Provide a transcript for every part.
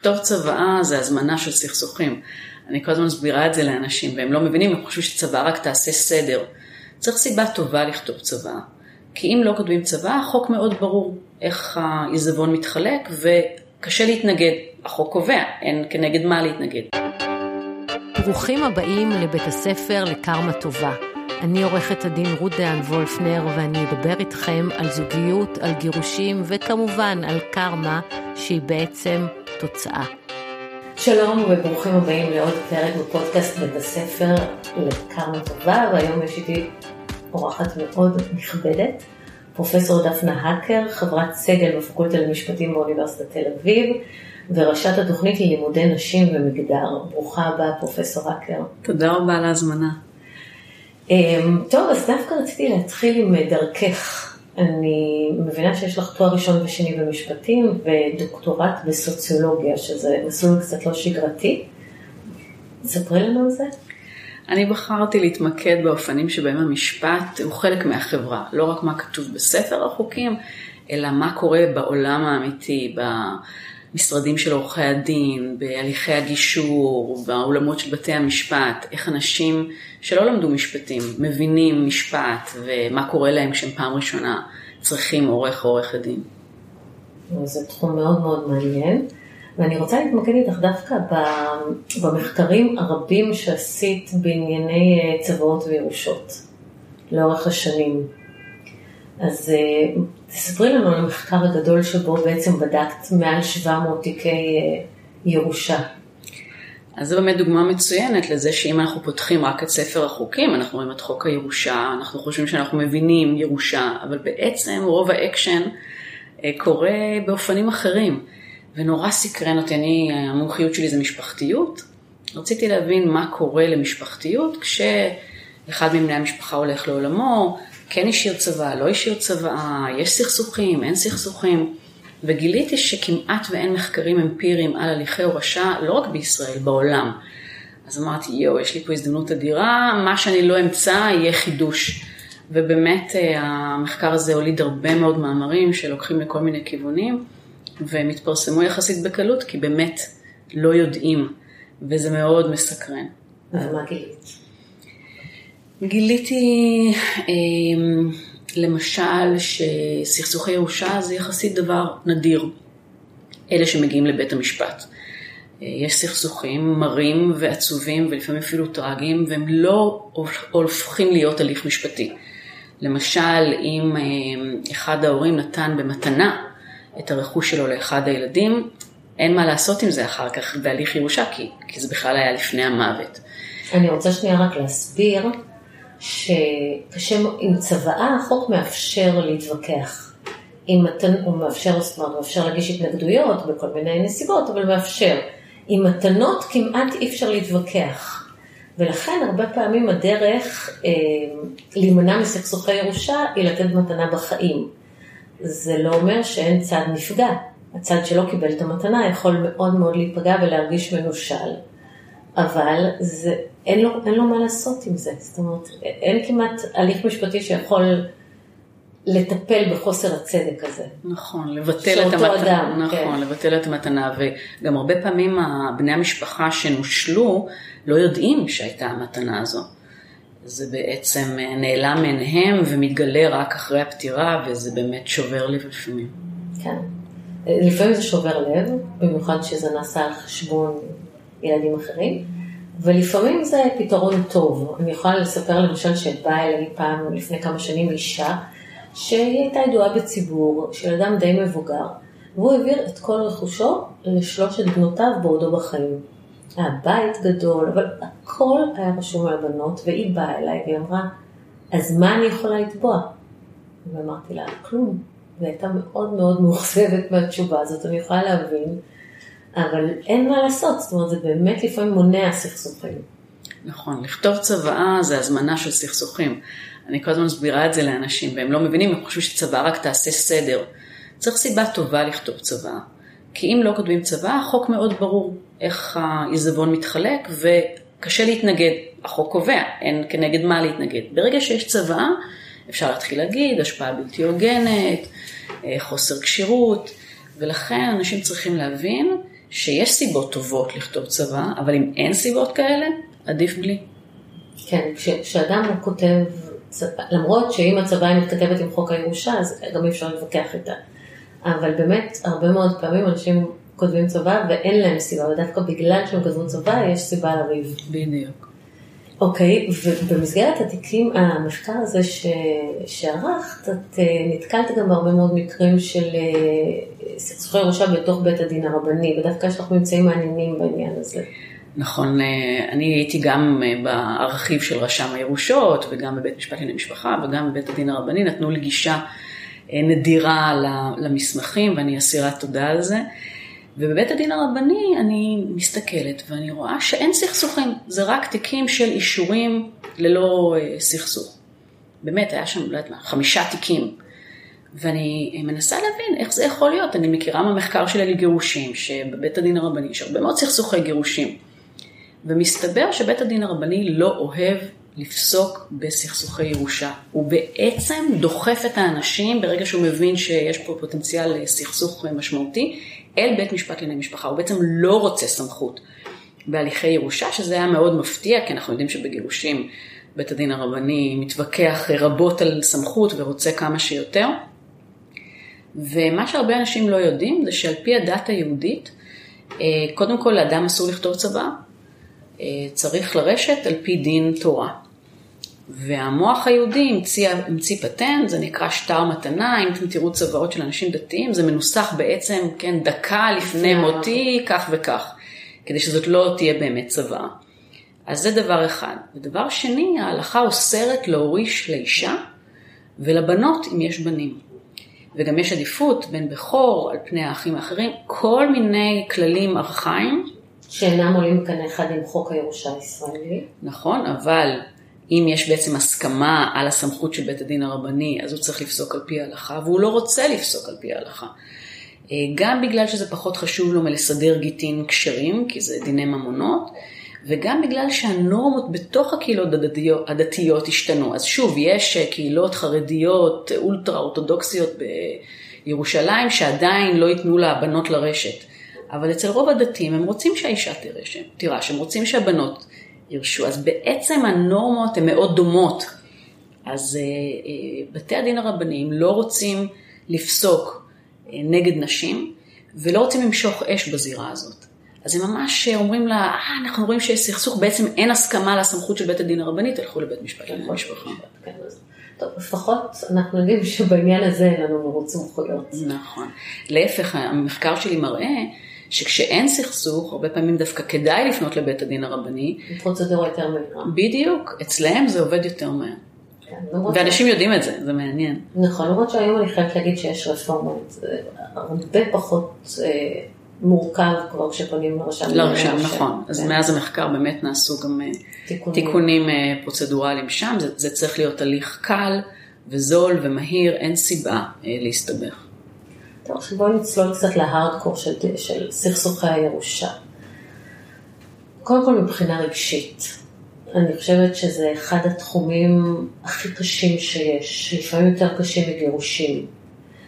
לכתוב צוואה זה הזמנה של סכסוכים. אני כל הזמן מסבירה את זה לאנשים, והם לא מבינים, הם חושבים שצוואה רק תעשה סדר. צריך סיבה טובה לכתוב צוואה. כי אם לא כותבים צוואה, החוק מאוד ברור איך העיזבון מתחלק, וקשה להתנגד. החוק קובע, אין כנגד מה להתנגד. ברוכים הבאים לבית הספר לקרמה טובה. אני עורכת הדין רות דהן וולפנר, ואני אדבר איתכם על זוגיות, על גירושים, וכמובן על קרמה, שהיא בעצם תוצאה. שלום וברוכים הבאים לעוד פרק בפודקאסט בית הספר לקרמה טובה, והיום יש איתי אורחת מאוד נכבדת, פרופסור דפנה האקר, חברת סגל בפקולטה למשפטים באוניברסיטת תל אביב, וראשת התוכנית ללימודי נשים ומגדר. ברוכה הבאה, פרופסור האקר. תודה רבה על ההזמנה. אמ, טוב, אז דווקא רציתי להתחיל עם דרכך. אני מבינה שיש לך תואר ראשון ושני במשפטים ודוקטורט בסוציולוגיה, שזה מסלול קצת לא שגרתי. ספרי לנו על זה. אני בחרתי להתמקד באופנים שבהם המשפט הוא חלק מהחברה, לא רק מה כתוב בספר החוקים, אלא מה קורה בעולם האמיתי, במשרדים של עורכי הדין, בהליכי הגישור, באולמות של בתי המשפט, איך אנשים שלא למדו משפטים מבינים משפט ומה קורה להם כשהם פעם ראשונה צריכים עורך או עורכת דין. זה תחום מאוד מאוד מעניין. ואני רוצה להתמקד איתך דווקא במחקרים הרבים שעשית בענייני אה, צוואות וירושות לאורך השנים. אז אה, תספרי לנו על המחקר הגדול שבו בעצם בדקת מעל 700 תיקי אה, ירושה. אז זו באמת דוגמה מצוינת לזה שאם אנחנו פותחים רק את ספר החוקים, אנחנו רואים את חוק הירושה, אנחנו חושבים שאנחנו מבינים ירושה, אבל בעצם רוב האקשן קורה באופנים אחרים. ונורא סקרן אותי, אני, המומחיות שלי זה משפחתיות. רציתי להבין מה קורה למשפחתיות כשאחד מבני המשפחה הולך לעולמו, כן השאיר צוואה, לא השאיר צוואה, יש סכסוכים, אין סכסוכים. וגיליתי שכמעט ואין מחקרים אמפיריים על הליכי הורשה, לא רק בישראל, בעולם. אז אמרתי, יואו, יש לי פה הזדמנות אדירה, מה שאני לא אמצא יהיה חידוש. ובאמת אה, המחקר הזה הוליד הרבה מאוד מאמרים שלוקחים לכל מיני כיוונים. והם התפרסמו יחסית בקלות, כי באמת לא יודעים, וזה מאוד מסקרן. אז מה גילית? גיליתי אה, למשל שסכסוכי ירושה זה יחסית דבר נדיר, אלה שמגיעים לבית המשפט. אה, יש סכסוכים מרים ועצובים ולפעמים אפילו טרגיים, והם לא הופכים להיות הליך משפטי. למשל, אם אה, אחד ההורים נתן במתנה את הרכוש שלו לאחד הילדים, אין מה לעשות עם זה אחר כך בהליך ירושה, כי, כי זה בכלל היה לפני המוות. אני רוצה שנייה רק להסביר שקשה, עם צוואה החוק מאפשר להתווכח. עם מתן, הוא מאפשר, זאת אומרת, הוא מאפשר להגיש התנגדויות בכל מיני נסיבות, אבל מאפשר. עם מתנות כמעט אי אפשר להתווכח. ולכן הרבה פעמים הדרך אה, להימנע מסכסוכי ירושה היא לתת מתנה בחיים. זה לא אומר שאין צד נפגע. הצד שלא קיבל את המתנה יכול מאוד מאוד להיפגע ולהרגיש מנושל, אבל זה, אין, לו, אין לו מה לעשות עם זה. זאת אומרת, אין כמעט הליך משפטי שיכול לטפל בחוסר הצדק הזה. נכון, לבטל את המתנה. אדם, נכון, כן. לבטל את המתנה, וגם הרבה פעמים בני המשפחה שנושלו לא יודעים שהייתה המתנה הזו. זה בעצם אה, נעלם מעיניהם ומתגלה רק אחרי הפטירה, וזה באמת שובר לב לפעמים. כן. אה, לפעמים זה שובר לב, במיוחד שזה נעשה על חשבון ילדים אחרים, ולפעמים זה פתרון טוב. אני יכולה לספר למשל שבאה אליי פעם, לפני כמה שנים, אישה, שהיא הייתה ידועה בציבור, של אדם די מבוגר, והוא העביר את כל רכושו לשלושת בנותיו בעודו בחיים. היה בית גדול, אבל הכל היה רשום על הבנות, והיא באה אליי והיא אמרה, אז מה אני יכולה לתבוע? ואמרתי לה, כלום. והיא הייתה מאוד מאוד מאוכזבת מהתשובה הזאת, אני יכולה להבין, אבל אין מה לעשות, זאת אומרת, זה באמת לפעמים מונע סכסוכים. נכון, לכתוב צוואה זה הזמנה של סכסוכים. אני כל הזמן מסבירה את זה לאנשים, והם לא מבינים, הם חושבים שצוואה רק תעשה סדר. צריך סיבה טובה לכתוב צוואה. כי אם לא כותבים צבא, החוק מאוד ברור איך העיזבון מתחלק וקשה להתנגד. החוק קובע, אין כנגד מה להתנגד. ברגע שיש צבא, אפשר להתחיל להגיד השפעה בלתי הוגנת, אה, חוסר כשירות, ולכן אנשים צריכים להבין שיש סיבות טובות לכתוב צבא, אבל אם אין סיבות כאלה, עדיף בלי. כן, כשאדם כותב, צבא, למרות שאם הצבא היא מתכתבת עם חוק הירושה, אז גם אי אפשר להתווכח איתה. אבל באמת, הרבה מאוד פעמים אנשים כותבים צבא ואין להם סיבה, ודווקא בגלל שהם כתבו צבא, יש סיבה לריב. בדיוק. אוקיי, ובמסגרת התיקים, המחקר הזה ש... שערכת, את אה, נתקלת גם בהרבה מאוד מקרים של אה, סכסוכי ירושה בתוך בית הדין הרבני, ודווקא יש לך ממצאים מעניינים בעניין הזה. נכון, אה, אני הייתי גם בארכיב של רשם הירושות, וגם בבית משפט לענייני משפחה, וגם בבית הדין הרבני, נתנו לי גישה נדירה למסמכים, ואני אסירת תודה על זה. ובבית הדין הרבני אני מסתכלת ואני רואה שאין סכסוכים, זה רק תיקים של אישורים ללא אה, סכסוך. באמת, היה שם, לא יודעת מה, חמישה תיקים. ואני מנסה להבין איך זה יכול להיות. אני מכירה מהמחקר שלי על גירושים, שבבית הדין הרבני יש הרבה מאוד סכסוכי גירושים. ומסתבר שבית הדין הרבני לא אוהב לפסוק בסכסוכי ירושה. הוא בעצם דוחף את האנשים ברגע שהוא מבין שיש פה פוטנציאל לסכסוך משמעותי, אל בית משפט לענייני משפחה. הוא בעצם לא רוצה סמכות בהליכי ירושה, שזה היה מאוד מפתיע, כי אנחנו יודעים שבגירושים בית הדין הרבני מתווכח רבות על סמכות ורוצה כמה שיותר. ומה שהרבה אנשים לא יודעים זה שעל פי הדת היהודית, אה, קודם כל לאדם אסור לכתוב צבא, אה, צריך לרשת על פי דין תורה. והמוח היהודי המציא, המציא פטנט, זה נקרא שטר מתנה, אם אתם תראו צוואות של אנשים דתיים, זה מנוסח בעצם, כן, דקה לפני מותי, כך וכך, כדי שזאת לא תהיה באמת צוואה. אז זה דבר אחד. ודבר שני, ההלכה אוסרת להוריש לאישה ולבנות אם יש בנים. וגם יש עדיפות בין בכור על פני האחים האחרים, כל מיני כללים ארכאיים. שאינם עולים בקנה אחד עם חוק הירושה הישראלי. נכון, אבל אם יש בעצם הסכמה על הסמכות של בית הדין הרבני, אז הוא צריך לפסוק על פי ההלכה, והוא לא רוצה לפסוק על פי ההלכה. אה, גם בגלל שזה פחות חשוב לו מלסדר גיטין כשרים, כי זה דיני ממונות, וגם בגלל שהנורמות בתוך הקהילות הדתיות, השתנו. אז שוב, יש אה, קהילות חרדיות אולטרה אורתודוקסיות בירושלים שעדיין לא ייתנו לבנות לרשת. אבל אצל רוב הדתיים הם רוצים שהאישה תירש, הם רוצים שהבנות ירשו. אז בעצם הנורמות הן מאוד דומות. אז אה, אה, בתי הדין הרבניים לא רוצים לפסוק אה, נגד נשים ולא רוצים למשוך אש בזירה הזאת. אז הם ממש אומרים לה, אה, אנחנו רואים שיש סכסוך, בעצם אין הסכמה לסמכות של בית הדין הרבני, תלכו לבית משפט לענייני משפחה. כן, טוב, לפחות אנחנו יודעים שבעניין הזה אין לנו מרוץ סמכויות. נכון. להפך, המחקר שלי מראה שכשאין סכסוך, הרבה פעמים דווקא כדאי לפנות לבית הדין הרבני. פרוצדורה יותר מהירה. בדיוק, אצלהם זה עובד יותר מהר. כן, ואנשים יודעים את זה, זה מעניין. נכון, למרות שהיום אני חייבת להגיד שיש רפורמות, הרבה פחות אה, מורכב כבר כשפונים לרשם. לרשם, נכון. אז כן. מאז המחקר באמת נעשו גם אה, תיקונים, אה, פרוצדורליים שם, זה צריך להיות הליך קל וזול ומהיר, אין סיבה להסתבך. טוב, עכשיו בואי נצלול קצת להארדקור של, של סכסוכי הירושה. קודם כל מבחינה רגשית, אני חושבת שזה אחד התחומים הכי קשים שיש, לפעמים יותר קשים מגירושים.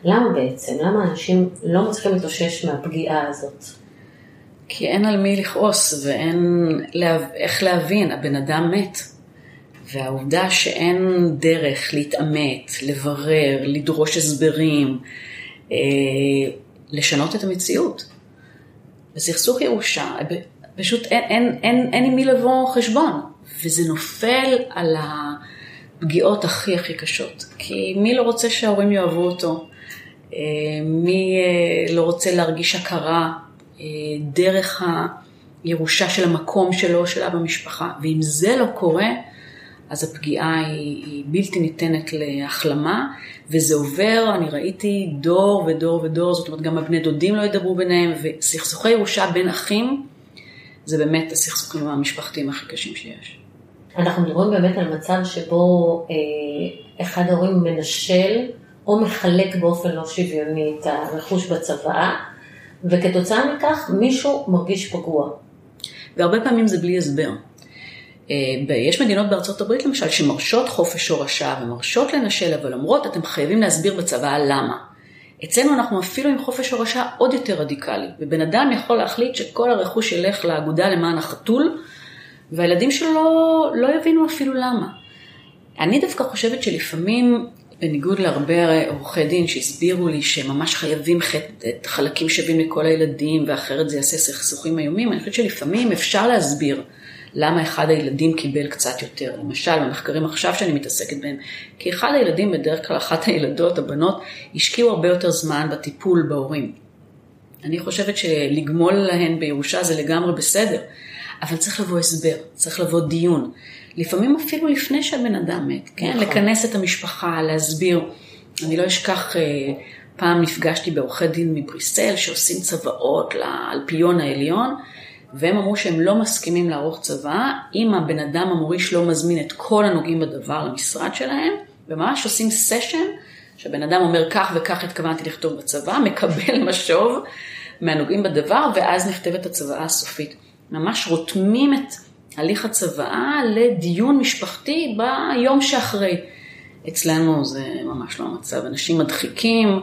למה בעצם? למה אנשים לא מצליחים להתאושש מהפגיעה הזאת? כי אין על מי לכעוס ואין לה... איך להבין, הבן אדם מת. והעובדה שאין דרך להתעמת, לברר, לדרוש הסברים, לשנות את המציאות. בסכסוך ירושה, פשוט אין, אין, אין, אין עם מי לבוא חשבון, וזה נופל על הפגיעות הכי הכי קשות. כי מי לא רוצה שההורים יאהבו אותו? אה, מי אה, לא רוצה להרגיש הכרה דרך הירושה של המקום שלו, שלה במשפחה? ואם זה לא קורה, אז הפגיעה היא, היא בלתי ניתנת להחלמה, וזה עובר, אני ראיתי דור ודור ודור, זאת אומרת גם הבני דודים לא ידברו ביניהם, וסכסוכי ירושה בין אחים, זה באמת הסכסוכים המשפחתיים הכי קשים שיש. אנחנו מדברים באמת על מצב שבו אה, אחד ההורים מנשל או מחלק באופן לא שוויוני את הרכוש בצוואה, וכתוצאה מכך מישהו מרגיש פגוע. והרבה פעמים זה בלי הסבר. אה, יש מדינות בארצות הברית למשל שמרשות חופש הורשה ומרשות לנשל, אבל למרות אתם חייבים להסביר בצבא למה. אצלנו אנחנו אפילו עם חופש הורשה עוד יותר רדיקלי, ובן אדם יכול להחליט שכל הרכוש ילך לאגודה למען החתול, והילדים שלו לא, לא יבינו אפילו למה. אני דווקא חושבת שלפעמים, בניגוד להרבה עורכי דין שהסבירו לי שממש חייבים חלקים שווים לכל הילדים, ואחרת זה יעשה סכסוכים איומים, אני חושבת שלפעמים אפשר להסביר למה אחד הילדים קיבל קצת יותר. למשל, במחקרים עכשיו שאני מתעסקת בהם, כי אחד הילדים, בדרך כלל אחת הילדות, הבנות, השקיעו הרבה יותר זמן בטיפול בהורים. אני חושבת שלגמול להן בירושה זה לגמרי בסדר, אבל צריך לבוא הסבר, צריך לבוא דיון. לפעמים אפילו לפני שהבן אדם מת, כן? נכון. לכנס את המשפחה, להסביר. אני לא אשכח, אה, פעם נפגשתי בעורכי דין מבריסל שעושים צוואות לאלפיון העליון, והם אמרו שהם לא מסכימים לערוך צוואה, אם הבן אדם המוריש לא מזמין את כל הנוגעים בדבר למשרד שלהם, וממש עושים סשן, שהבן אדם אומר כך וכך התכוונתי לכתוב בצוואה, מקבל משוב מהנוגעים בדבר, ואז נכתבת הצוואה הסופית. ממש רותמים את הליך הצוואה לדיון משפחתי ביום שאחרי. אצלנו זה ממש לא המצב, אנשים מדחיקים,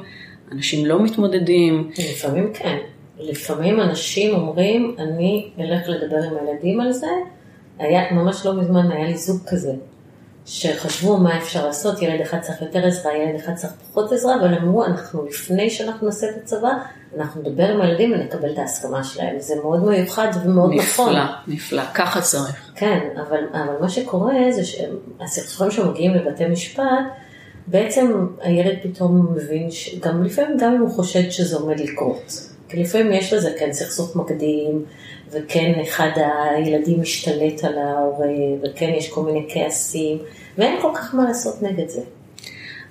אנשים לא מתמודדים. לפעמים כן. לפעמים אנשים אומרים, אני אלך לדבר עם הילדים על זה. היה, ממש לא מזמן היה לי זוג כזה, שחשבו מה אפשר לעשות, ילד אחד צריך יותר עזרה, ילד אחד צריך פחות עזרה, אבל אמרו, אנחנו לפני שאנחנו נעשה את הצבא, אנחנו נדבר עם הילדים ונקבל את ההסכמה שלהם. זה מאוד מיוחד ומאוד נפלא, נכון. נפלא, נפלא, ככה צריך. כן, אבל, אבל מה שקורה זה שהסכסוכים שמגיעים לבתי משפט, בעצם הילד פתאום מבין, גם לפעמים גם אם הוא חושד שזה עומד לקרות. כי לפעמים יש לזה כן סכסוך מקדים, וכן אחד הילדים משתלט על ההורה, וכן יש כל מיני כעסים, ואין כל כך מה לעשות נגד זה.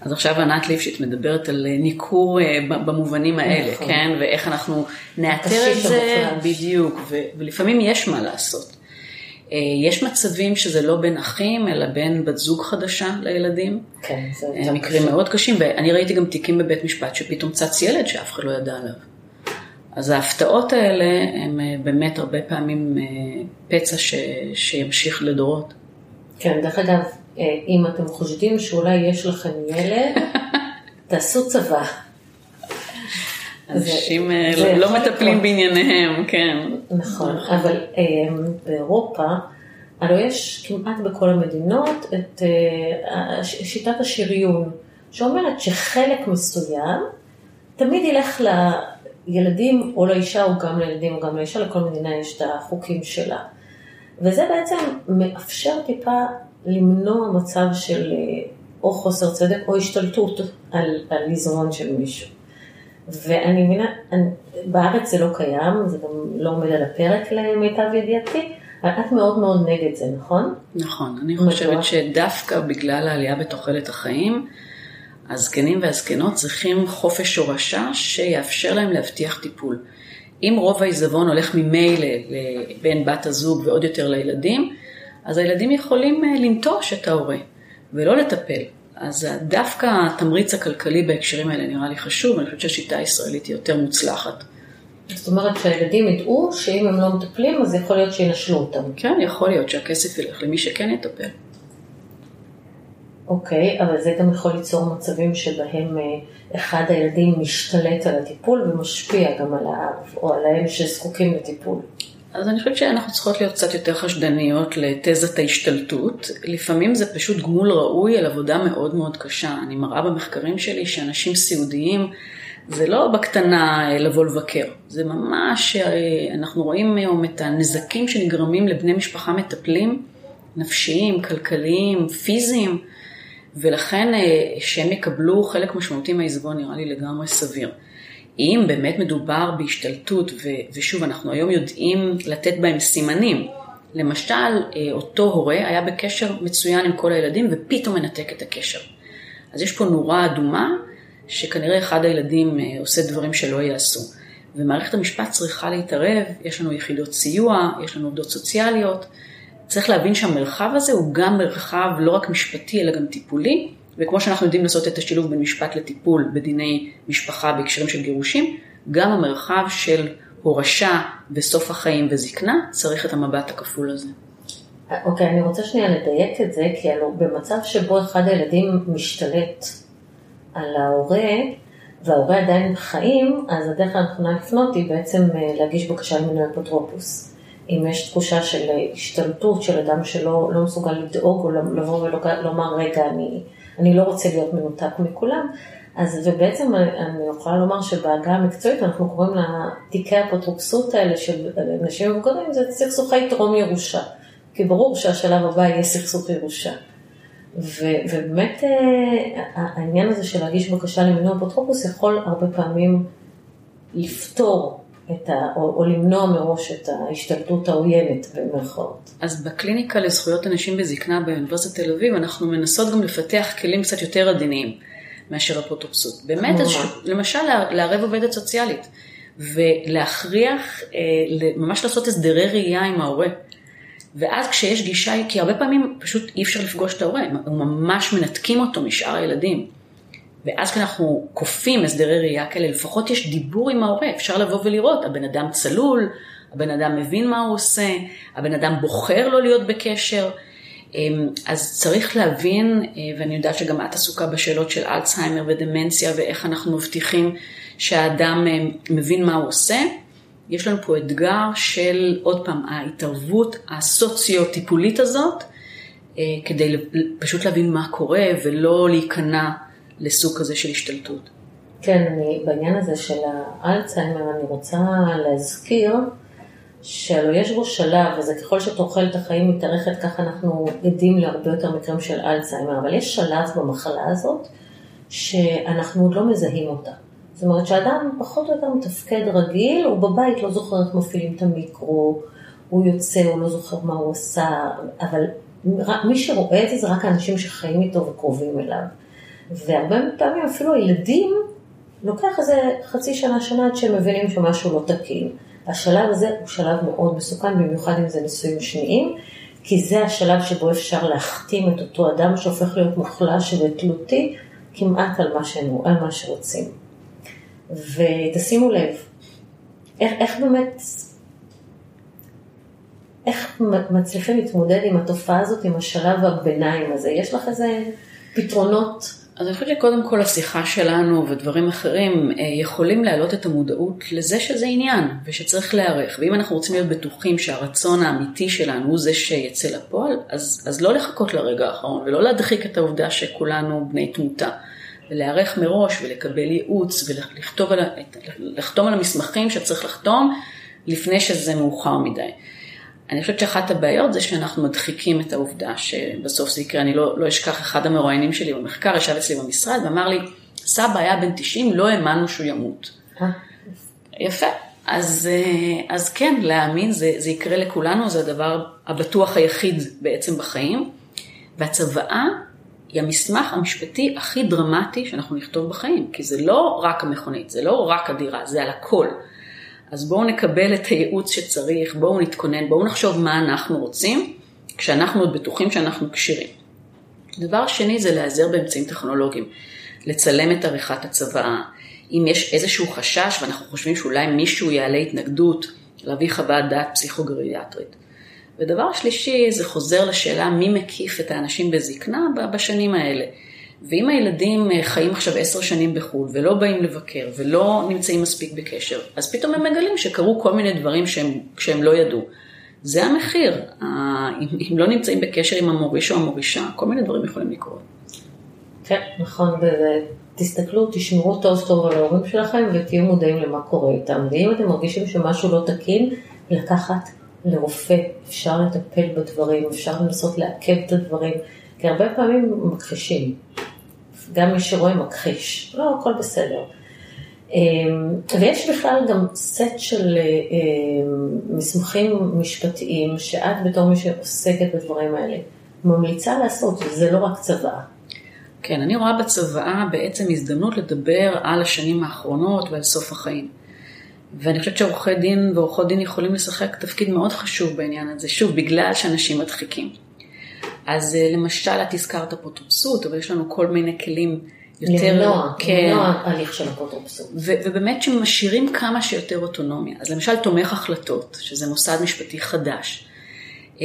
אז עכשיו ענת ליפשיט מדברת על ניכור אה, במובנים האלה, נכון. כן? ואיך אנחנו נאתר את זה, בדיוק, ולפעמים יש מה לעשות. אה, יש מצבים שזה לא בין אחים, אלא בין בת זוג חדשה לילדים. כן, זה קשה. מקרים מאוד קשים, ואני ראיתי גם תיקים בבית משפט שפתאום צץ ילד שאף אחד לא ידע עליו. אז ההפתעות האלה הן אה, באמת הרבה פעמים אה, פצע ש... שימשיך לדורות. כן, דרך אגב, אה, אם אתם חושדים שאולי יש לכם ילד, תעשו צבא. אנשים זה, לא, לא מטפלים בענייניהם, כן. נכון, אבל באירופה, הלוא יש כמעט בכל המדינות את שיטת השריון, שאומרת שחלק מסוים תמיד ילך ילדים או לאישה או גם לילדים או גם לאישה, לכל מדינה יש את החוקים שלה. וזה בעצם מאפשר טיפה למנוע מצב של אה, או חוסר צדק או השתלטות על, על עזרון של מישהו. ואני מבינה, בארץ זה לא קיים, זה גם לא עומד על הפרק למיטב ידיעתי, את מאוד מאוד נגד זה, נכון? נכון, אני חושבת שדווקא בגלל העלייה בתוחלת החיים, הזקנים והזקנות צריכים חופש שורשה שיאפשר להם להבטיח טיפול. אם רוב העיזבון הולך ממילא לבן בת הזוג ועוד יותר לילדים, אז הילדים יכולים אה, לנטוש את ההורה ולא לטפל. אז דווקא התמריץ הכלכלי בהקשרים האלה נראה לי חשוב, אני חושבת שהשיטה הישראלית היא יותר מוצלחת. זאת אומרת שהילדים ידעו שאם הם לא מטפלים, אז יכול להיות שינשלו אותם. כן, יכול להיות שהכסף ילך למי שכן יטפל. אוקיי, אבל זה גם יכול ליצור מצבים שבהם אה, אחד הילדים משתלט על הטיפול ומשפיע גם על האב או על האם שזקוקים לטיפול. אז אני חושבת שאנחנו צריכות להיות קצת יותר חשדניות לתזת ההשתלטות. לפעמים זה פשוט גמול ראוי על עבודה מאוד מאוד קשה. אני מראה במחקרים שלי שאנשים סיעודיים, זה לא בקטנה אה, לבוא לבקר, זה ממש, אה, אנחנו רואים היום את הנזקים שנגרמים לבני משפחה מטפלים, נפשיים, כלכליים, פיזיים. ולכן אה, שהם יקבלו חלק משמעותי מהעיזבון נראה לי לגמרי סביר. אם באמת מדובר בהשתלטות, ו- ושוב, אנחנו היום יודעים לתת בהם סימנים, למשל, אה, אותו הורה היה בקשר מצוין עם כל הילדים ופתאום מנתק את הקשר. אז יש פה נורה אדומה, שכנראה אחד הילדים אה, עושה דברים שלא ייעשו. ומערכת המשפט צריכה להתערב, יש לנו יחידות סיוע, יש לנו עובדות סוציאליות, צריך להבין שהמרחב הזה הוא גם מרחב לא רק משפטי, אלא גם טיפולי, וכמו שאנחנו יודעים לעשות את השילוב בין משפט לטיפול בדיני משפחה בהקשרים של גירושים, גם המרחב של הורשה בסוף החיים וזקנה צריך את המבט הכפול הזה. אוקיי, okay, אני רוצה שנייה לדייק את זה, כי הלוא במצב שבו אחד הילדים משתלט על ההורה, וההורה עדיין בחיים, אז הדרך הנכונה לפנות היא בעצם אה, להגיש בקשה למינוי אפוטרופוס. אם יש תחושה של השתלטות של אדם שלא לא מסוגל לדאוג או לבוא ולומר, רגע, אני, אני לא רוצה להיות מנותק מכולם, אז ובעצם אני יכולה לומר שבהגה המקצועית אנחנו קוראים לתיקי האפוטרופסות האלה של נשים מבוגרים, זה סכסוכי טרום ירושה. כי ברור שהשלב הבא יהיה סכסוך ירושה. ו- ובאמת אה, העניין הזה של להגיש בקשה למינוי אפוטרופוס יכול הרבה פעמים לפתור את ה, או, או למנוע מראש את ההשתלטות העוינת במרכאות. אז בקליניקה לזכויות אנשים בזקנה באוניברסיטת תל אביב אנחנו מנסות גם לפתח כלים קצת יותר עדינים מאשר אפוטרופסות. באמת, אז, למשל לערב עובדת סוציאלית ולהכריח, אה, ממש לעשות הסדרי ראייה עם ההורה. ואז כשיש גישה, כי הרבה פעמים פשוט אי אפשר לפגוש את ההורה, הם ממש מנתקים אותו משאר הילדים. ואז כשאנחנו כופים הסדרי ראייה כאלה, לפחות יש דיבור עם ההורה, אפשר לבוא ולראות, הבן אדם צלול, הבן אדם מבין מה הוא עושה, הבן אדם בוחר לא להיות בקשר. אמ, אז צריך להבין, אה, ואני יודעת שגם את עסוקה בשאלות של אלצהיימר ודמנציה ואיך אנחנו מבטיחים שהאדם אה, מבין מה הוא עושה. יש לנו פה אתגר של, עוד פעם, ההתערבות הסוציו-טיפולית הזאת, אה, כדי פשוט להבין מה קורה ולא להיכנע לסוג כזה של השתלטות. כן, אני, בעניין הזה של האלצהיימר אני רוצה להזכיר שהלוא יש בו שלב, וזה ככל שתוחלת החיים מתארכת, ככה אנחנו עדים להרבה יותר מקרים של אלצהיימר, אבל יש שלב במחלה הזאת שאנחנו עוד לא מזהים אותה. זאת אומרת שאדם פחות או יותר מתפקד רגיל, הוא בבית לא זוכר איך מפעילים את המיקרו, הוא יוצא, הוא לא זוכר מה הוא עשה, אבל מי שרואה את זה זה רק האנשים שחיים איתו וקרובים אליו. והרבה פעמים אפילו הילדים, לוקח איזה חצי שנה, שנה עד שהם מבינים שמשהו לא תקין. השלב הזה הוא שלב מאוד מסוכן, במיוחד אם זה נישואים שניים, כי זה השלב שבו אפשר להחתים את אותו אדם שהופך להיות מוחלש ותלותי כמעט על מה, שהם, על מה שרוצים. ותשימו לב, איך, איך באמת, איך מצליחים להתמודד עם התופעה הזאת, עם השלב הביניים הזה? יש לך איזה פתרונות? אז אני חושבת שקודם כל השיחה שלנו ודברים אחרים אה, יכולים להעלות את המודעות לזה שזה עניין ושצריך להיערך. ואם אנחנו רוצים להיות בטוחים שהרצון האמיתי שלנו הוא זה שיצא לפועל, אז, אז לא לחכות לרגע האחרון ולא להדחיק את העובדה שכולנו בני תמותה. ולהיערך מראש ולקבל ייעוץ ולחתום על, על המסמכים שצריך לחתום לפני שזה מאוחר מדי. אני חושבת שאחת הבעיות זה שאנחנו מדחיקים את העובדה שבסוף זה יקרה. אני לא, לא אשכח, אחד המרואיינים שלי במחקר ישב אצלי במשרד ואמר לי, סבא היה בן 90, לא האמנו שהוא ימות. אה. יפה. אז, אה, אז כן, להאמין, זה, זה יקרה לכולנו, זה הדבר הבטוח היחיד בעצם בחיים. והצוואה היא המסמך המשפטי הכי דרמטי שאנחנו נכתוב בחיים, כי זה לא רק המכונית, זה לא רק הדירה, זה על הכל. אז בואו נקבל את הייעוץ שצריך, בואו נתכונן, בואו נחשוב מה אנחנו רוצים, כשאנחנו עוד בטוחים שאנחנו כשירים. דבר שני זה להיעזר באמצעים טכנולוגיים, לצלם את עריכת הצוואה, אם יש איזשהו חשש ואנחנו חושבים שאולי מישהו יעלה התנגדות, להביא חוות דעת פסיכוגריאטרית. ודבר שלישי, זה חוזר לשאלה מי מקיף את האנשים בזקנה בשנים האלה. ואם הילדים אה, חיים עכשיו עשר שנים בחו"ל ולא באים לבקר ולא נמצאים מספיק בקשר, אז פתאום הם מגלים שקרו כל מיני דברים שהם, שהם לא ידעו. זה המחיר, אם, אם לא נמצאים בקשר עם המוריש או המורישה, כל מיני דברים יכולים לקרות. כן, נכון, תסתכלו, תשמרו טוב טוב על ההורים שלכם ותהיו מודעים למה קורה איתם. ואם אתם מרגישים שמשהו לא תקין, לקחת לרופא, אפשר לטפל בדברים, אפשר לנסות לעכב את הדברים, כי הרבה פעמים מכחישים. גם מי שרואה מכחיש, לא, הכל בסדר. אמ, ויש בכלל גם סט של אמ, מסמכים משפטיים שאת בתור מי שעוסקת בדברים האלה ממליצה לעשות, וזה לא רק צוואה. כן, אני רואה בצוואה בעצם הזדמנות לדבר על השנים האחרונות ועל סוף החיים. ואני חושבת שעורכי דין ועורכות דין יכולים לשחק תפקיד מאוד חשוב בעניין הזה, שוב, בגלל שאנשים מדחיקים. אז אה, למשל, את הזכרת אפוטרופסות, אבל יש לנו כל מיני כלים יותר... למנוע, כן, למנוע הליך של אפוטרופסות. ובאמת שמשאירים כמה שיותר אוטונומיה. אז למשל, תומך החלטות, שזה מוסד משפטי חדש.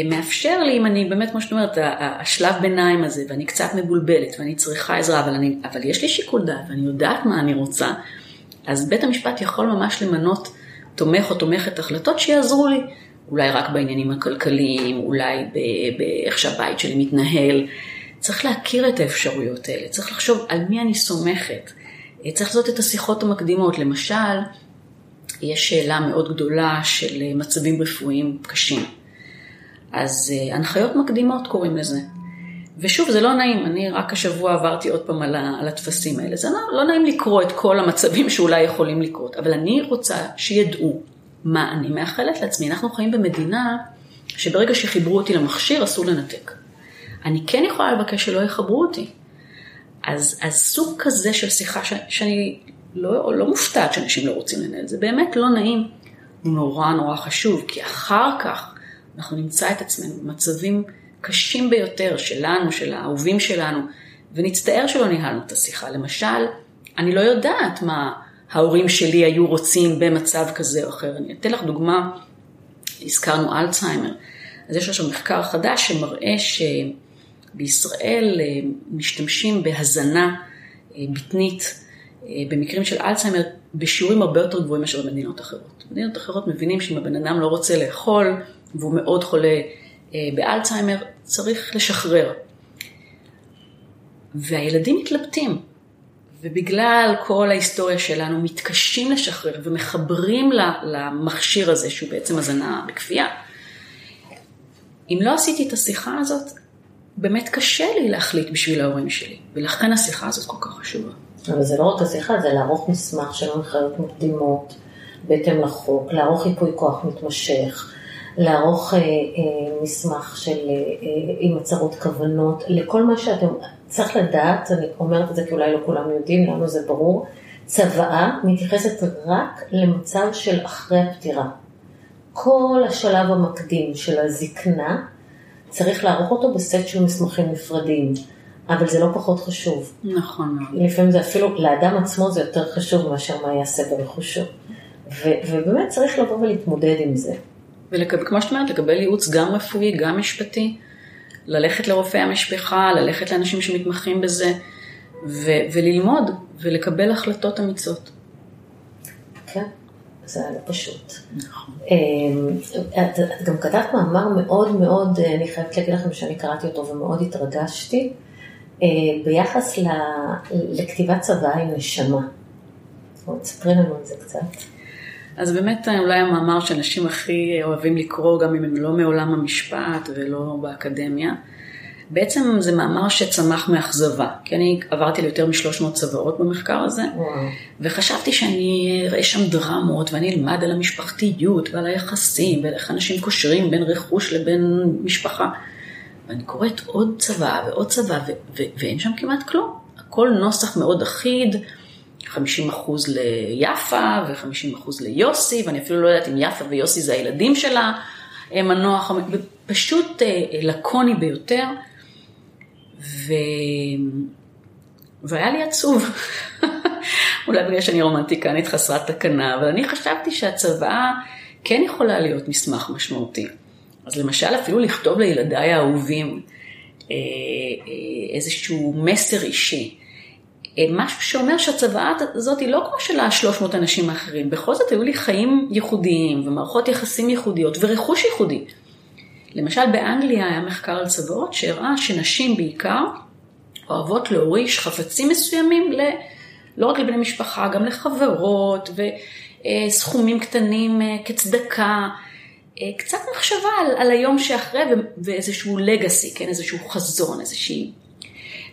מאפשר לי, אם אני באמת, כמו שאת אומרת, השלב ביניים הזה, ואני קצת מבולבלת, ואני צריכה עזרה, אבל, אני, אבל יש לי שיקול דעת, ואני יודעת מה אני רוצה, אז בית המשפט יכול ממש למנות תומך או תומכת החלטות שיעזרו לי, אולי רק בעניינים הכלכליים, אולי באיך שהבית שלי מתנהל. צריך להכיר את האפשרויות האלה, צריך לחשוב על מי אני סומכת, צריך לעשות את השיחות המקדימות. למשל, יש שאלה מאוד גדולה של מצבים רפואיים קשים. אז אה, הנחיות מקדימות קוראים לזה. ושוב, זה לא נעים, אני רק השבוע עברתי עוד פעם על, על הטפסים האלה. זה לא, לא נעים לקרוא את כל המצבים שאולי יכולים לקרות, אבל אני רוצה שידעו מה אני מאחלת לעצמי. אנחנו חיים במדינה שברגע שחיברו אותי למכשיר אסור לנתק. אני כן יכולה לבקש שלא יחברו אותי. אז, אז סוג כזה של שיחה ש, שאני לא, לא מופתעת שאנשים לא רוצים לנהל, זה באמת לא נעים, הוא נורא נורא חשוב, כי אחר כך אנחנו נמצא את עצמנו במצבים קשים ביותר שלנו, של האהובים שלנו, ונצטער שלא ניהלנו את השיחה. למשל, אני לא יודעת מה ההורים שלי היו רוצים במצב כזה או אחר. אני אתן לך דוגמה, הזכרנו אלצהיימר. אז יש עכשיו מחקר חדש שמראה שבישראל אה, משתמשים בהזנה אה, בטנית אה, במקרים של אלצהיימר בשיעורים הרבה יותר גבוהים מאשר במדינות אחרות. במדינות אחרות מבינים שאם הבן אדם לא רוצה לאכול והוא מאוד חולה באלצהיימר, צריך לשחרר. והילדים מתלבטים, ובגלל כל ההיסטוריה שלנו מתקשים לשחרר ומחברים למכשיר הזה שהוא בעצם הזנה בכפייה. אם לא עשיתי את השיחה הזאת, באמת קשה לי להחליט בשביל ההורים שלי, ולכן השיחה הזאת כל כך חשובה. אבל זה לא רק השיחה, זה לערוך מסמך של הנחיות מקדימות בהתאם לחוק, לערוך ייפוי כוח מתמשך, לערוך אה, אה, מסמך של אה, אה, עם הצהרות כוונות, לכל מה שאתם, צריך לדעת, אני אומרת את זה כי אולי לא כולם יודעים, לנו זה ברור, צוואה מתייחסת רק למצב של אחרי הפטירה. כל השלב המקדים של הזקנה, צריך לערוך אותו בסט של מסמכים נפרדים, אבל זה לא פחות חשוב. נכון מאוד. לפעמים זה אפילו, לאדם עצמו זה יותר חשוב מאשר מה יעשה ברכושו. ובאמת צריך לבוא ולהתמודד עם זה. וכמו שאת אומרת, לקבל ייעוץ גם רפואי, גם משפטי, ללכת לרופאי המשפחה, ללכת לאנשים שמתמחים בזה, ו- וללמוד ולקבל החלטות אמיצות. כן, זה היה לא פשוט. נכון. אמ, את, את גם כתבת מאמר מאוד מאוד, אני חייבת להגיד לכם שאני קראתי אותו ומאוד התרגשתי, אה, ביחס לכתיבת צוואה עם נשמה. תספרי לנו על זה קצת. אז באמת אולי המאמר שאנשים הכי אוהבים לקרוא, גם אם הם לא מעולם המשפט ולא באקדמיה, בעצם זה מאמר שצמח מאכזבה, כי אני עברתי ליותר מ-300 צוואות במחקר הזה, וואו. וחשבתי שאני אראה שם דרמות, ואני אלמד על המשפחתיות ועל היחסים, ואיך אנשים קושרים בין רכוש לבין משפחה. ואני קוראת עוד צוואה ועוד צוואה, ואין שם כמעט כלום. הכל נוסח מאוד אחיד. 50 אחוז ליפה ו-50 אחוז ליוסי, ואני אפילו לא יודעת אם יפה ויוסי זה הילדים שלה, מנוח, פשוט אה, לקוני ביותר, ו... והיה לי עצוב. אולי בגלל שאני רומנטיקנית חסרת תקנה, אבל אני חשבתי שהצוואה כן יכולה להיות מסמך משמעותי. אז למשל, אפילו לכתוב לילדיי האהובים אה, אה, איזשהו מסר אישי. אה, משהו שאומר שהצוואה הזאת היא לא כמו של השלוש מאות אנשים האחרים, בכל זאת היו לי חיים ייחודיים ומערכות יחסים ייחודיות ורכוש ייחודי. למשל באנגליה היה מחקר על צוואות שהראה שנשים בעיקר אוהבות להוריש חפצים מסוימים ל... לא רק לבני משפחה, גם לחברות וסכומים קטנים אה, כצדקה. אה, קצת מחשבה על, על היום שאחרי ואיזשהו לגאסי, כן? איזשהו חזון, איזושהי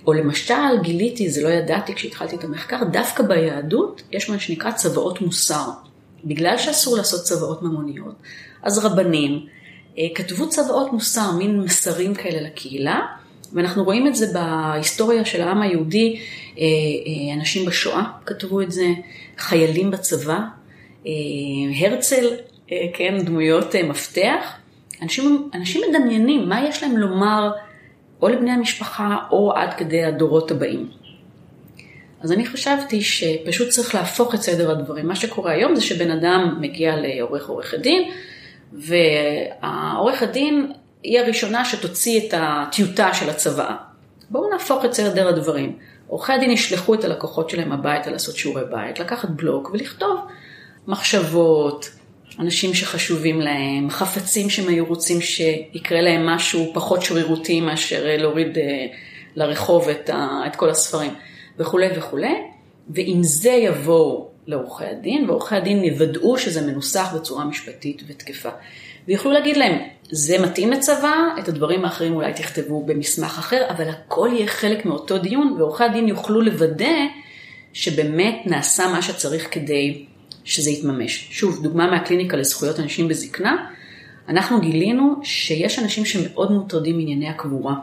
או למשל, גיליתי, זה לא ידעתי כשהתחלתי את המחקר, דווקא ביהדות יש מה שנקרא צוואות מוסר. בגלל שאסור לעשות צוואות ממוניות, אז רבנים אה, כתבו צוואות מוסר, מין מסרים כאלה לקהילה, ואנחנו רואים את זה בהיסטוריה של העם היהודי, אה, אה, אנשים בשואה כתבו את זה, חיילים בצבא, הרצל, כן, דמויות מפתח. אנשים, אנשים מדמיינים מה יש להם לומר או לבני המשפחה או עד כדי הדורות הבאים. אז אני חשבתי שפשוט צריך להפוך את סדר הדברים. מה שקורה היום זה שבן אדם מגיע לעורך עורך הדין, והעורך הדין היא הראשונה שתוציא את הטיוטה של הצוואה. בואו נהפוך את סדר הדברים. עורכי הדין ישלחו את הלקוחות שלהם הביתה לעשות שיעורי בית, לקחת בלוק ולכתוב מחשבות, אנשים שחשובים להם, חפצים שהם היו רוצים שיקרה להם משהו פחות שרירותי מאשר להוריד אה, לרחוב את, ה, את כל הספרים וכולי וכולי, ועם זה יבואו לעורכי הדין, ועורכי הדין יוודאו שזה מנוסח בצורה משפטית ותקפה. ויוכלו להגיד להם, זה מתאים לצבא, את הדברים האחרים אולי תכתבו במסמך אחר, אבל הכל יהיה חלק מאותו דיון, ועורכי הדין יוכלו לוודא שבאמת נעשה מה שצריך כדי שזה יתממש. שוב, דוגמה מהקליניקה לזכויות אנשים בזקנה, אנחנו גילינו שיש אנשים שמאוד מוטרדים מענייני הקבורה.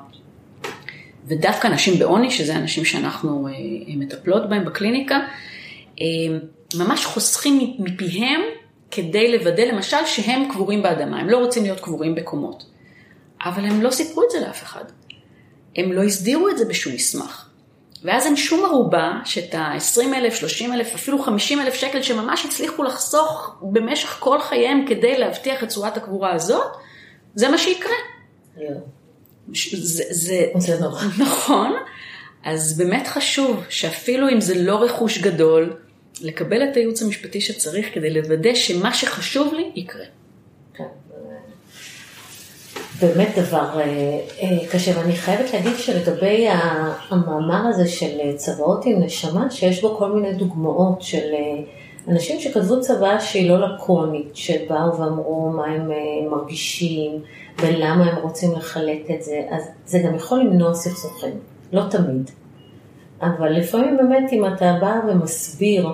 ודווקא אנשים בעוני, שזה אנשים שאנחנו אה, מטפלות בהם בקליניקה, אה, ממש חוסכים מפיהם כדי לוודא למשל שהם קבורים באדמה, הם לא רוצים להיות קבורים בקומות. אבל הם לא סיפרו את זה לאף אחד. הם לא הסדירו את זה בשום מסמך. ואז אין שום ערובה שאת ה-20 אלף, 30 אלף, אפילו 50 אלף שקל שממש הצליחו לחסוך במשך כל חייהם כדי להבטיח את צורת הקבורה הזאת, זה מה שיקרה. זה, זה, זה נורא. נכון, אז באמת חשוב שאפילו אם זה לא רכוש גדול, לקבל את הייעוץ המשפטי שצריך כדי לוודא שמה שחשוב לי יקרה. באמת דבר אה, אה, קשה, ואני חייבת להגיד שלגבי המאמר הזה של צוואות עם נשמה, שיש בו כל מיני דוגמאות של אה, אנשים שכתבו צוואה שהיא לא לקונית, שבאו ואמרו מה הם מרגישים ולמה הם רוצים לחלק את זה, אז זה גם יכול למנוע סכסוכים, לא תמיד. אבל לפעמים באמת אם אתה בא ומסביר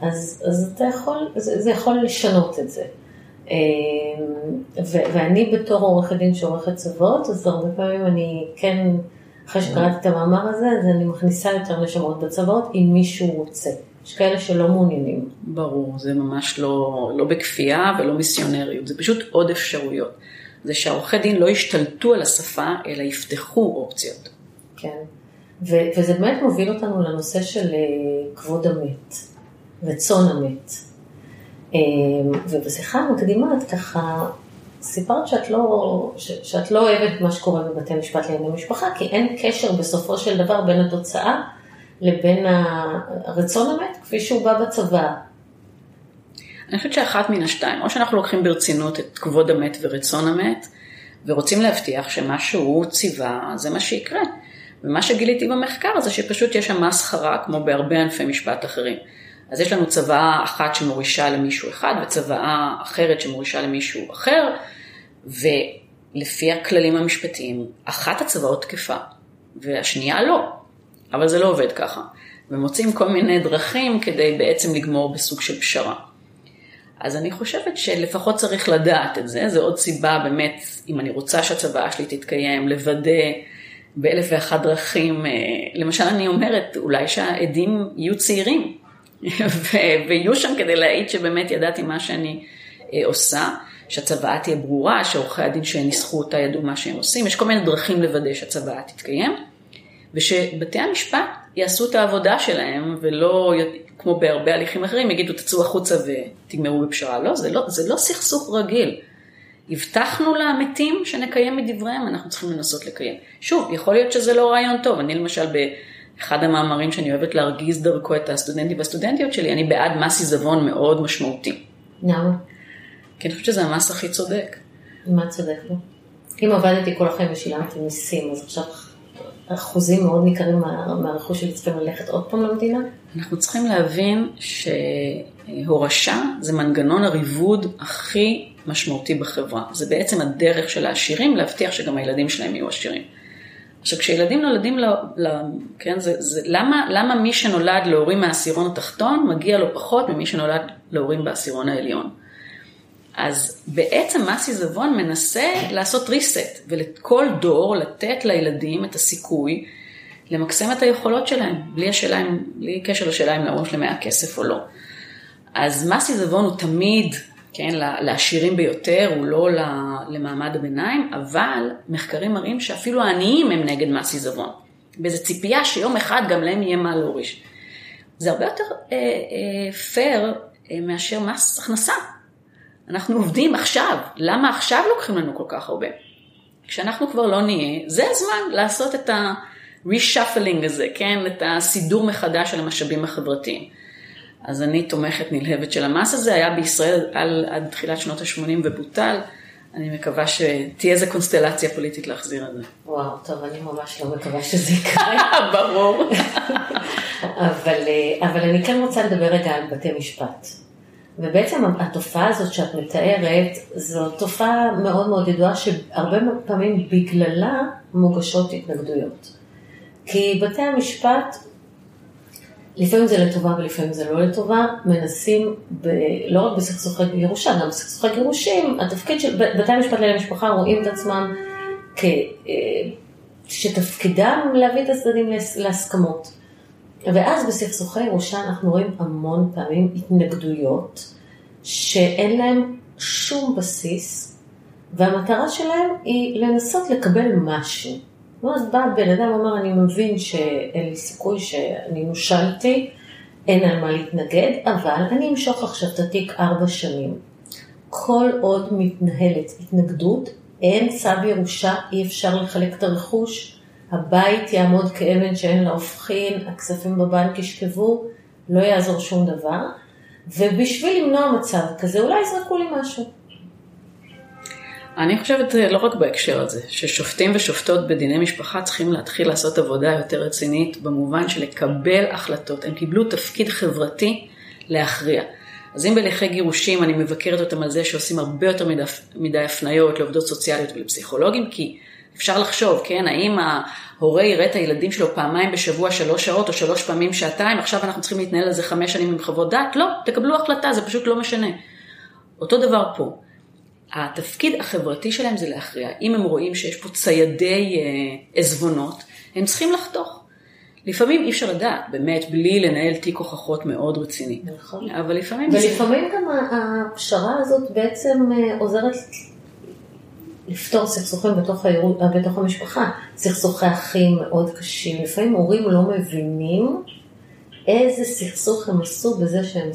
אז, אז אתה יכול, זה, זה יכול לשנות את זה. אמ, ו, ואני בתור עורכת דין שעורכת צוות, אז הרבה פעמים אני כן, אחרי שקראתי את המאמר הזה, אז אני מכניסה יותר נשמות בצוות אם מישהו רוצה. יש כאלה שלא מעוניינים. ברור, זה ממש לא, לא בכפייה ולא מיסיונריות, זה פשוט עוד אפשרויות. זה שהעורכי דין לא ישתלטו על השפה, אלא יפתחו אופציות. כן, ו, וזה באמת מוביל אותנו לנושא של אה, כבוד המת. וצאן המת. אמ, ובשיחה המקדימה את ככה סיפרת שאת לא, שאת לא אוהבת מה שקורה בבתי משפט לענייני משפחה, כי אין קשר בסופו של דבר בין התוצאה לבין הרצון המת כפי שהוא בא בצבא. אני חושבת שאחת מן השתיים, או שאנחנו לוקחים ברצינות את כבוד המת ורצון המת, ורוצים להבטיח שמה שהוא ציווה, זה מה שיקרה. ומה שגיליתי במחקר זה שפשוט יש שם מסחרה, כמו בהרבה ענפי משפט אחרים. אז יש לנו צוואה אחת שמורישה למישהו אחד וצוואה אחרת שמורישה למישהו אחר, ולפי הכללים המשפטיים, אחת הצוואות תקפה והשנייה לא, אבל זה לא עובד ככה. ומוצאים כל מיני דרכים כדי בעצם לגמור בסוג של פשרה. אז אני חושבת שלפחות צריך לדעת את זה, זו עוד סיבה באמת, אם אני רוצה שהצוואה שלי תתקיים, לוודא באלף ואחת דרכים, אה, למשל אני אומרת, אולי שהעדים יהיו צעירים, ויהיו שם כדי להעיד שבאמת ידעתי מה שאני אה, עושה, שהצוואה תהיה ברורה, שעורכי הדין שניסחו אותה ידעו מה שהם עושים, יש כל מיני דרכים לוודא שהצוואה תתקיים, ושבתי המשפט יעשו את העבודה שלהם, ולא כמו בהרבה הליכים אחרים, יגידו תצאו החוצה ותגמרו בפשרה. לא, זה לא, זה לא סכסוך רגיל. הבטחנו למתים שנקיים מדבריהם, אנחנו צריכים לנסות לקיים. שוב, יכול להיות שזה לא רעיון טוב, אני למשל אחד המאמרים שאני אוהבת להרגיז דרכו את הסטודנטים והסטודנטיות שלי, אני בעד מס עיזבון מאוד משמעותי. למה? כי אני חושבת שזה המס הכי צודק. מה צודק בו? אם עבדתי כל החיים ושילמתי מיסים, אז עכשיו אחוזים מאוד ניכרים מה, מהרכוש שלי צריכים ללכת עוד פעם למדינה? אנחנו צריכים להבין שהורשה זה מנגנון הריבוד הכי משמעותי בחברה. זה בעצם הדרך של העשירים להבטיח שגם הילדים שלהם יהיו עשירים. עכשיו כשילדים נולדים, ל, ל, כן, זה, זה, למה, למה מי שנולד להורים מהעשירון התחתון מגיע לו פחות ממי שנולד להורים בעשירון העליון? אז בעצם מס עיזבון מנסה לעשות reset ולכל דור לתת לילדים את הסיכוי למקסם את היכולות שלהם, בלי, השאלה, בלי קשר לשאלה אם להורים שלהם היה כסף או לא. אז מס עיזבון הוא תמיד כן, לעשירים ביותר, הוא לא למעמד הביניים, אבל מחקרים מראים שאפילו העניים הם נגד מס עיזבון. באיזו ציפייה שיום אחד גם להם יהיה מה להוריש. זה הרבה יותר אה, אה, פייר אה, מאשר מס הכנסה. אנחנו עובדים עכשיו, למה עכשיו לוקחים לנו כל כך הרבה? כשאנחנו כבר לא נהיה, זה הזמן לעשות את ה-reshuffling הזה, כן? את הסידור מחדש של המשאבים החברתיים. אז אני תומכת נלהבת של המס הזה, היה בישראל על, עד תחילת שנות ה-80 ובוטל. אני מקווה שתהיה איזה קונסטלציה פוליטית להחזיר את זה. וואו, טוב, אני ממש לא מקווה שזה יקרה. ברור. אבל, אה, אבל אני כן רוצה לדבר רגע על בתי משפט. ובעצם התופעה הזאת שאת מתארת, זו תופעה מאוד מאוד ידועה שהרבה פעמים בגללה מוגשות התנגדויות. כי בתי המשפט, לפעמים זה לטובה ולפעמים זה לא לטובה, מנסים, ב, לא רק בסכסוכי ירושה, גם בסכסוכי גירושים, התפקיד של בתי המשפט לענייני משפחה רואים את עצמם כ... אה, שתפקידם להביא את הצדדים להסכמות. ואז בסכסוכי ירושה אנחנו רואים המון פעמים התנגדויות שאין להם שום בסיס, והמטרה שלהם היא לנסות לקבל משהו. ואז בא בן אדם ואומר, אני מבין שאין לי סיכוי שאני נושלתי, אין על מה להתנגד, אבל אני אמשוך עכשיו את התיק ארבע שנים. כל עוד מתנהלת התנגדות, אין צו ירושה, אי אפשר לחלק את הרכוש, הבית יעמוד כאבן שאין לה הופכין, הכספים בבנק ישכבו, לא יעזור שום דבר. ובשביל למנוע מצב כזה, אולי יזרקו לי משהו. אני חושבת אה, לא רק בהקשר הזה, ששופטים ושופטות בדיני משפחה צריכים להתחיל לעשות עבודה יותר רצינית, במובן של לקבל החלטות. הם קיבלו תפקיד חברתי להכריע. אז אם בהליכי גירושים אני מבקרת אותם על זה שעושים הרבה יותר מדי, מדי הפניות לעובדות סוציאליות ולפסיכולוגים, כי אפשר לחשוב, כן, האם ההורה יראה את הילדים שלו פעמיים בשבוע שלוש שעות או שלוש פעמים שעתיים, עכשיו אנחנו צריכים להתנהל על זה חמש שנים עם חוות דעת? לא, תקבלו החלטה, זה פשוט לא משנה. אותו דבר פה. התפקיד החברתי שלהם זה להכריע. אם הם רואים שיש פה ציידי אה, עזבונות, הם צריכים לחתוך. לפעמים אי אפשר לדעת, באמת, בלי לנהל תיק הוכחות מאוד רציני. נכון. אבל לפעמים... ולפעמים זה... גם הפשרה הזאת בעצם אה, עוזרת לפתור סכסוכים בתוך, הירו, בתוך המשפחה. סכסוכי אחים מאוד קשים. לפעמים הורים לא מבינים איזה סכסוך הם עשו בזה שהם,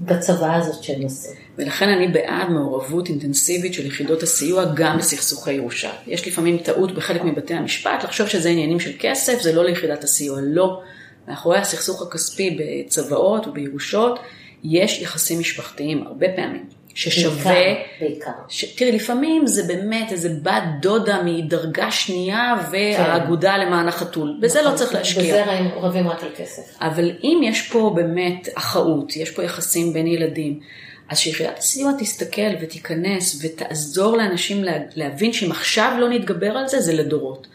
בצבא הזאת שהם עשו. ולכן אני בעד מעורבות אינטנסיבית של יחידות הסיוע גם בסכסוכי ירושה. יש לפעמים טעות בחלק מבתי המשפט לחשוב שזה עניינים של כסף, זה לא ליחידת הסיוע, לא. מאחורי הסכסוך הכספי בצוואות ובירושות יש יחסים משפחתיים הרבה פעמים. ששווה... בעיקר, בעיקר. ש... תראי, לפעמים זה באמת איזה בת דודה מדרגה שנייה והאגודה כן. למען החתול. בזה לא נכון. לא צריך להשקיע. בזה רבים רק על כסף. אבל אם יש פה באמת אחאות, יש פה יחסים בין ילדים, אז שיחידת הסיוע תסתכל ותיכנס ותעזור לאנשים להבין שאם עכשיו לא נתגבר על זה, זה לדורות.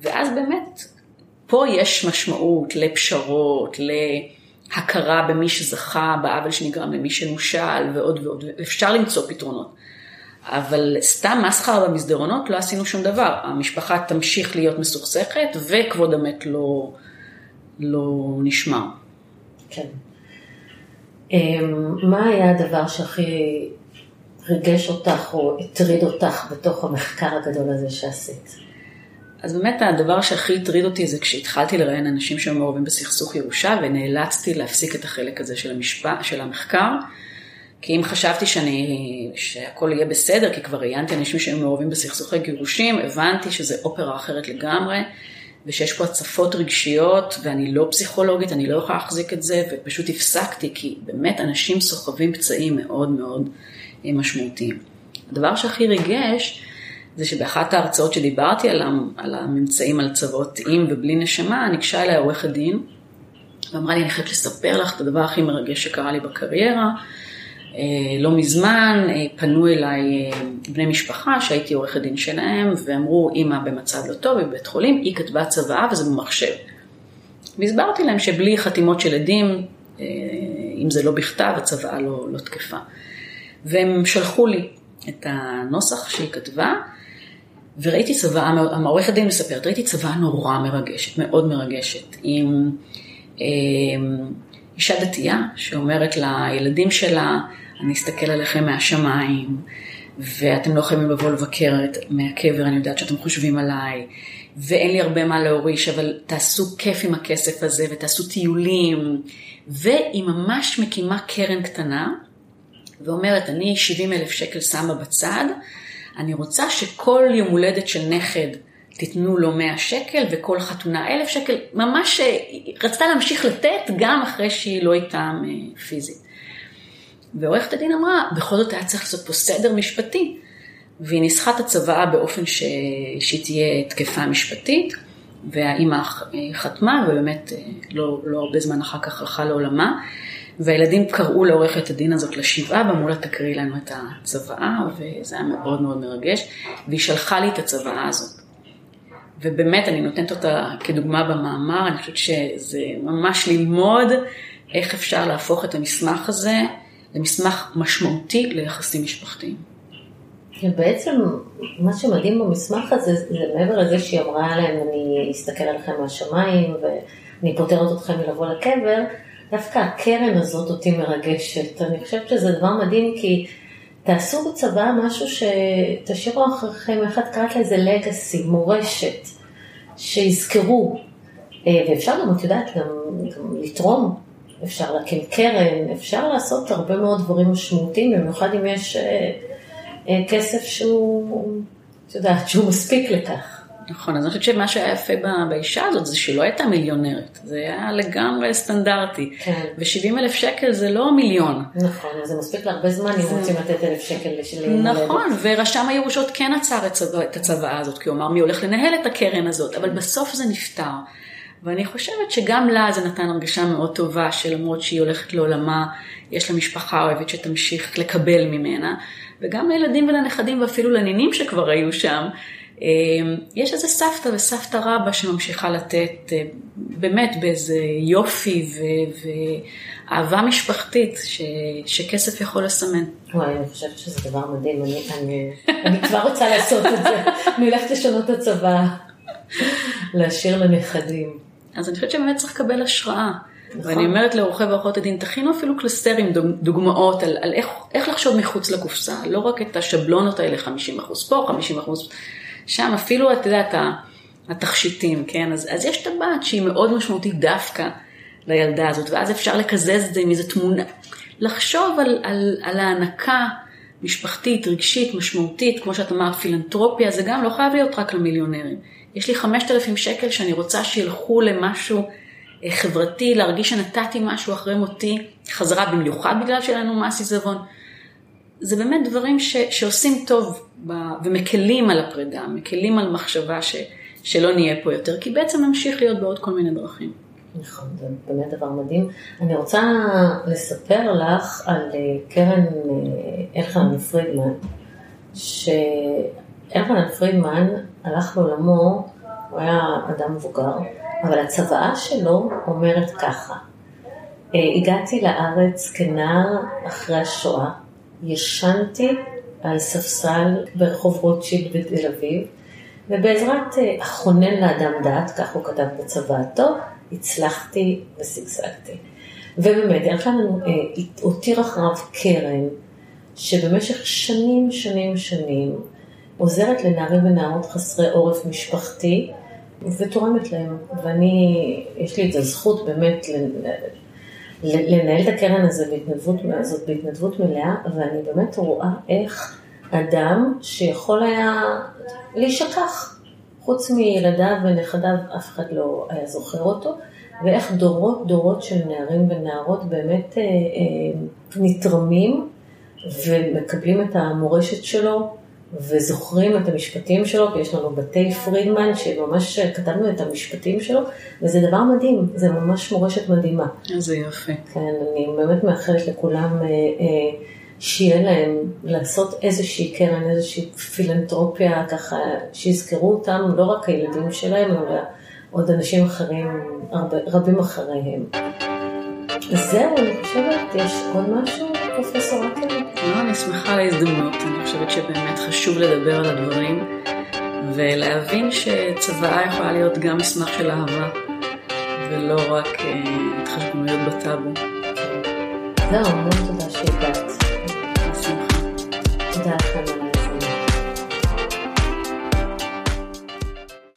ואז באמת, פה יש משמעות לפשרות, ל... הכרה במי שזכה, בעוול שנגרם למי שנושל ועוד ועוד, אפשר למצוא פתרונות. אבל סתם מסחר במסדרונות לא עשינו שום דבר. המשפחה תמשיך להיות מסוכסכת וכבוד המת לא, לא נשמר. כן. אמ, מה היה הדבר שהכי ריגש אותך או הטריד אותך בתוך המחקר הגדול הזה שעשית? אז באמת הדבר שהכי הטריד אותי זה כשהתחלתי לראיין אנשים שהיו מעורבים בסכסוך ירושה ונאלצתי להפסיק את החלק הזה של, המשפע, של המחקר. כי אם חשבתי שאני, שהכל יהיה בסדר, כי כבר ראיינתי אנשים שהיו מעורבים בסכסוכי גירושים, הבנתי שזה אופרה אחרת לגמרי, ושיש פה הצפות רגשיות, ואני לא פסיכולוגית, אני לא יכולה להחזיק את זה, ופשוט הפסקתי, כי באמת אנשים סוחבים פצעים מאוד מאוד משמעותיים. הדבר שהכי ריגש, זה שבאחת ההרצאות שדיברתי על, על הממצאים על צוות עם ובלי נשמה, ניגשה אליי עורכת דין, ואמרה לי, אני חייבת לספר לך את הדבר הכי מרגש שקרה לי בקריירה. אה, לא מזמן אה, פנו אליי אה, בני משפחה שהייתי עורכת דין שלהם, ואמרו, אימא במצב לא טוב בבית חולים, היא כתבה צוואה וזה במחשב. והסברתי להם שבלי חתימות של עדים, אם זה לא בכתב, הצוואה לא, לא תקפה. והם שלחו לי את הנוסח שהיא כתבה, וראיתי צוואה, העורכת דין מספרת, ראיתי צוואה נורא מרגשת, מאוד מרגשת, עם אה, אישה דתייה שאומרת לילדים שלה, אני אסתכל עליכם מהשמיים, ואתם לא יכולים לבוא לבקר מהקבר, אני יודעת שאתם חושבים עליי, ואין לי הרבה מה להוריש, אבל תעשו כיף עם הכסף הזה, ותעשו טיולים, והיא ממש מקימה קרן קטנה, ואומרת, אני 70 אלף שקל שמה בצד, אני רוצה שכל יום הולדת של נכד תיתנו לו 100 שקל וכל חתונה 1,000 שקל, ממש אה, רצתה להמשיך לתת גם אחרי שהיא לא איתם אה, פיזית. ועורכת הדין אמרה, בכל זאת היה צריך לעשות פה סדר משפטי, והיא ניסחה את הצוואה באופן ש... שהיא תהיה תקפה משפטית, והאימא חתמה, ובאמת לא, לא הרבה זמן אחר כך הלכה לעולמה. והילדים קראו לעורכת הדין הזאת לשבעה ואמרו לה תקריאי לנו את הצוואה, וזה היה מאוד מאוד מרגש, והיא שלחה לי את הצוואה הזאת. ובאמת, אני נותנת אותה כדוגמה במאמר, אני חושבת שזה ממש ללמוד איך אפשר להפוך את המסמך הזה למסמך משמעותי ליחסים משפחתיים. בעצם מה שמדהים במסמך הזה, זה מעבר לזה שהיא אמרה להם, אני אסתכל עליכם מהשמיים ואני פותרת אתכם מלבוא לקבר, דווקא הקרן הזאת אותי מרגשת. אני חושבת שזה דבר מדהים כי תעשו בצבא משהו שתשאירו אחריכם, איך את קראת לזה לגאסי, מורשת, שיזכרו. אה, ואפשר גם, את יודעת, גם, גם לתרום, אפשר להקים קרן, אפשר לעשות הרבה מאוד דברים משמעותיים, במיוחד אם יש אה, אה, כסף שהוא, את יודעת, שהוא מספיק לכך. נכון, אז אני חושבת שמה שהיה יפה באישה הזאת זה שהיא לא הייתה מיליונרת, זה היה לגמרי סטנדרטי. כן. ו-70 אלף שקל זה לא מיליון. נכון, אז זה מספיק להרבה זמן אם רוצים לתת אלף שקל לשלי. נכון, ורשם הירושות כן עצר את הצוואה הזאת, כי הוא אמר מי הולך לנהל את הקרן הזאת, אבל בסוף זה נפתר. ואני חושבת שגם לה זה נתן הרגשה מאוד טובה, שלמרות שהיא הולכת לעולמה, יש לה משפחה אוהבת שתמשיך לקבל ממנה, וגם לילדים ולנכדים ואפילו לנינים שכבר היו שם. אמ, יש איזה סבתא וסבתא רבא שממשיכה לתת אה, באמת באיזה יופי ו- ואהבה משפחתית ש- שכסף יכול לסמן. וואי, אני חושבת שזה דבר מדהים, אני, אני, אני כבר רוצה לעשות את זה, אני הולכת לשנות את הצבא, להשאיר לנכדים. אז אני חושבת שבאמת צריך לקבל השראה. נכון. ואני אומרת לעורכי ועורכות הדין, תכינו אפילו קלסטרים, דוגמאות על, על איך, איך לחשוב מחוץ לקופסה, לא רק את השבלונות האלה, 50% פה, 50%, שם אפילו, אתה יודע, התכשיטים, כן? אז, אז יש טבעת שהיא מאוד משמעותית דווקא לילדה הזאת, ואז אפשר לקזז את זה עם איזה תמונה. לחשוב על, על, על ההענקה משפחתית, רגשית, משמעותית, כמו שאת אמרת, פילנטרופיה, זה גם לא חייב להיות רק למיליונרים. יש לי 5,000 שקל שאני רוצה שילכו למשהו אה, חברתי, להרגיש שנתתי משהו אחרי מותי, חזרה במיוחד בגלל שאין לנו מס עיזבון. זה באמת דברים ש, שעושים טוב ב, ומקלים על הפרידה, מקלים על מחשבה ש, שלא נהיה פה יותר, כי בעצם נמשיך להיות בעוד כל מיני דרכים. נכון, זה באמת דבר מדהים. אני רוצה לספר לך על אה, קרן אה, אלחנן פרידמן, שאלחנן פרידמן הלך לעולמו, הוא היה אדם מבוגר, אבל הצוואה שלו אומרת ככה, אה, הגעתי לארץ כנער אחרי השואה, ישנתי על ספסל ברחוב רוטשילד בתל אביב, ובעזרת אה, החונן לאדם דעת, כך הוא כתב בצוואתו, הצלחתי ושגשגתי. ובאמת, אלחנן אה, הותיר אחריו קרן, שבמשך שנים, שנים, שנים, עוזרת לנערים ונערות חסרי עורף משפחתי, ותורמת להם. ואני, יש לי את הזכות באמת לנהל את הקרן הזה בהתנדבות, הזאת בהתנדבות מלאה, ואני באמת רואה איך אדם שיכול היה להישכח, חוץ מילדיו ונכדיו, אף אחד לא היה זוכר אותו, ואיך דורות דורות של נערים ונערות באמת אה, אה, נתרמים ומקבלים את המורשת שלו וזוכרים את המשפטים שלו, כי יש לנו בתי פרידמן שממש כתבנו את המשפטים שלו, וזה דבר מדהים, זה ממש מורשת מדהימה. איזה יופי. כן, אני באמת מאחלת לכולם אה, אה, שיהיה להם לעשות איזושהי קרן, איזושהי פילנטרופיה, ככה שיזכרו אותם, לא רק הילדים שלהם, אלא עוד אנשים אחרים, הרבה, רבים אחריהם. זהו, אני חושבת, יש עוד משהו, פרופסור אקר? לא, אני שמחה על ההזדמנות, אני חושבת שבאמת חשוב לדבר על הדברים ולהבין שצוואה יכולה להיות גם מסמך של אהבה ולא רק אה, התחשבנויות בטאבו. זהו, המון תודה שהגעת. בשמחה. תודה לכם.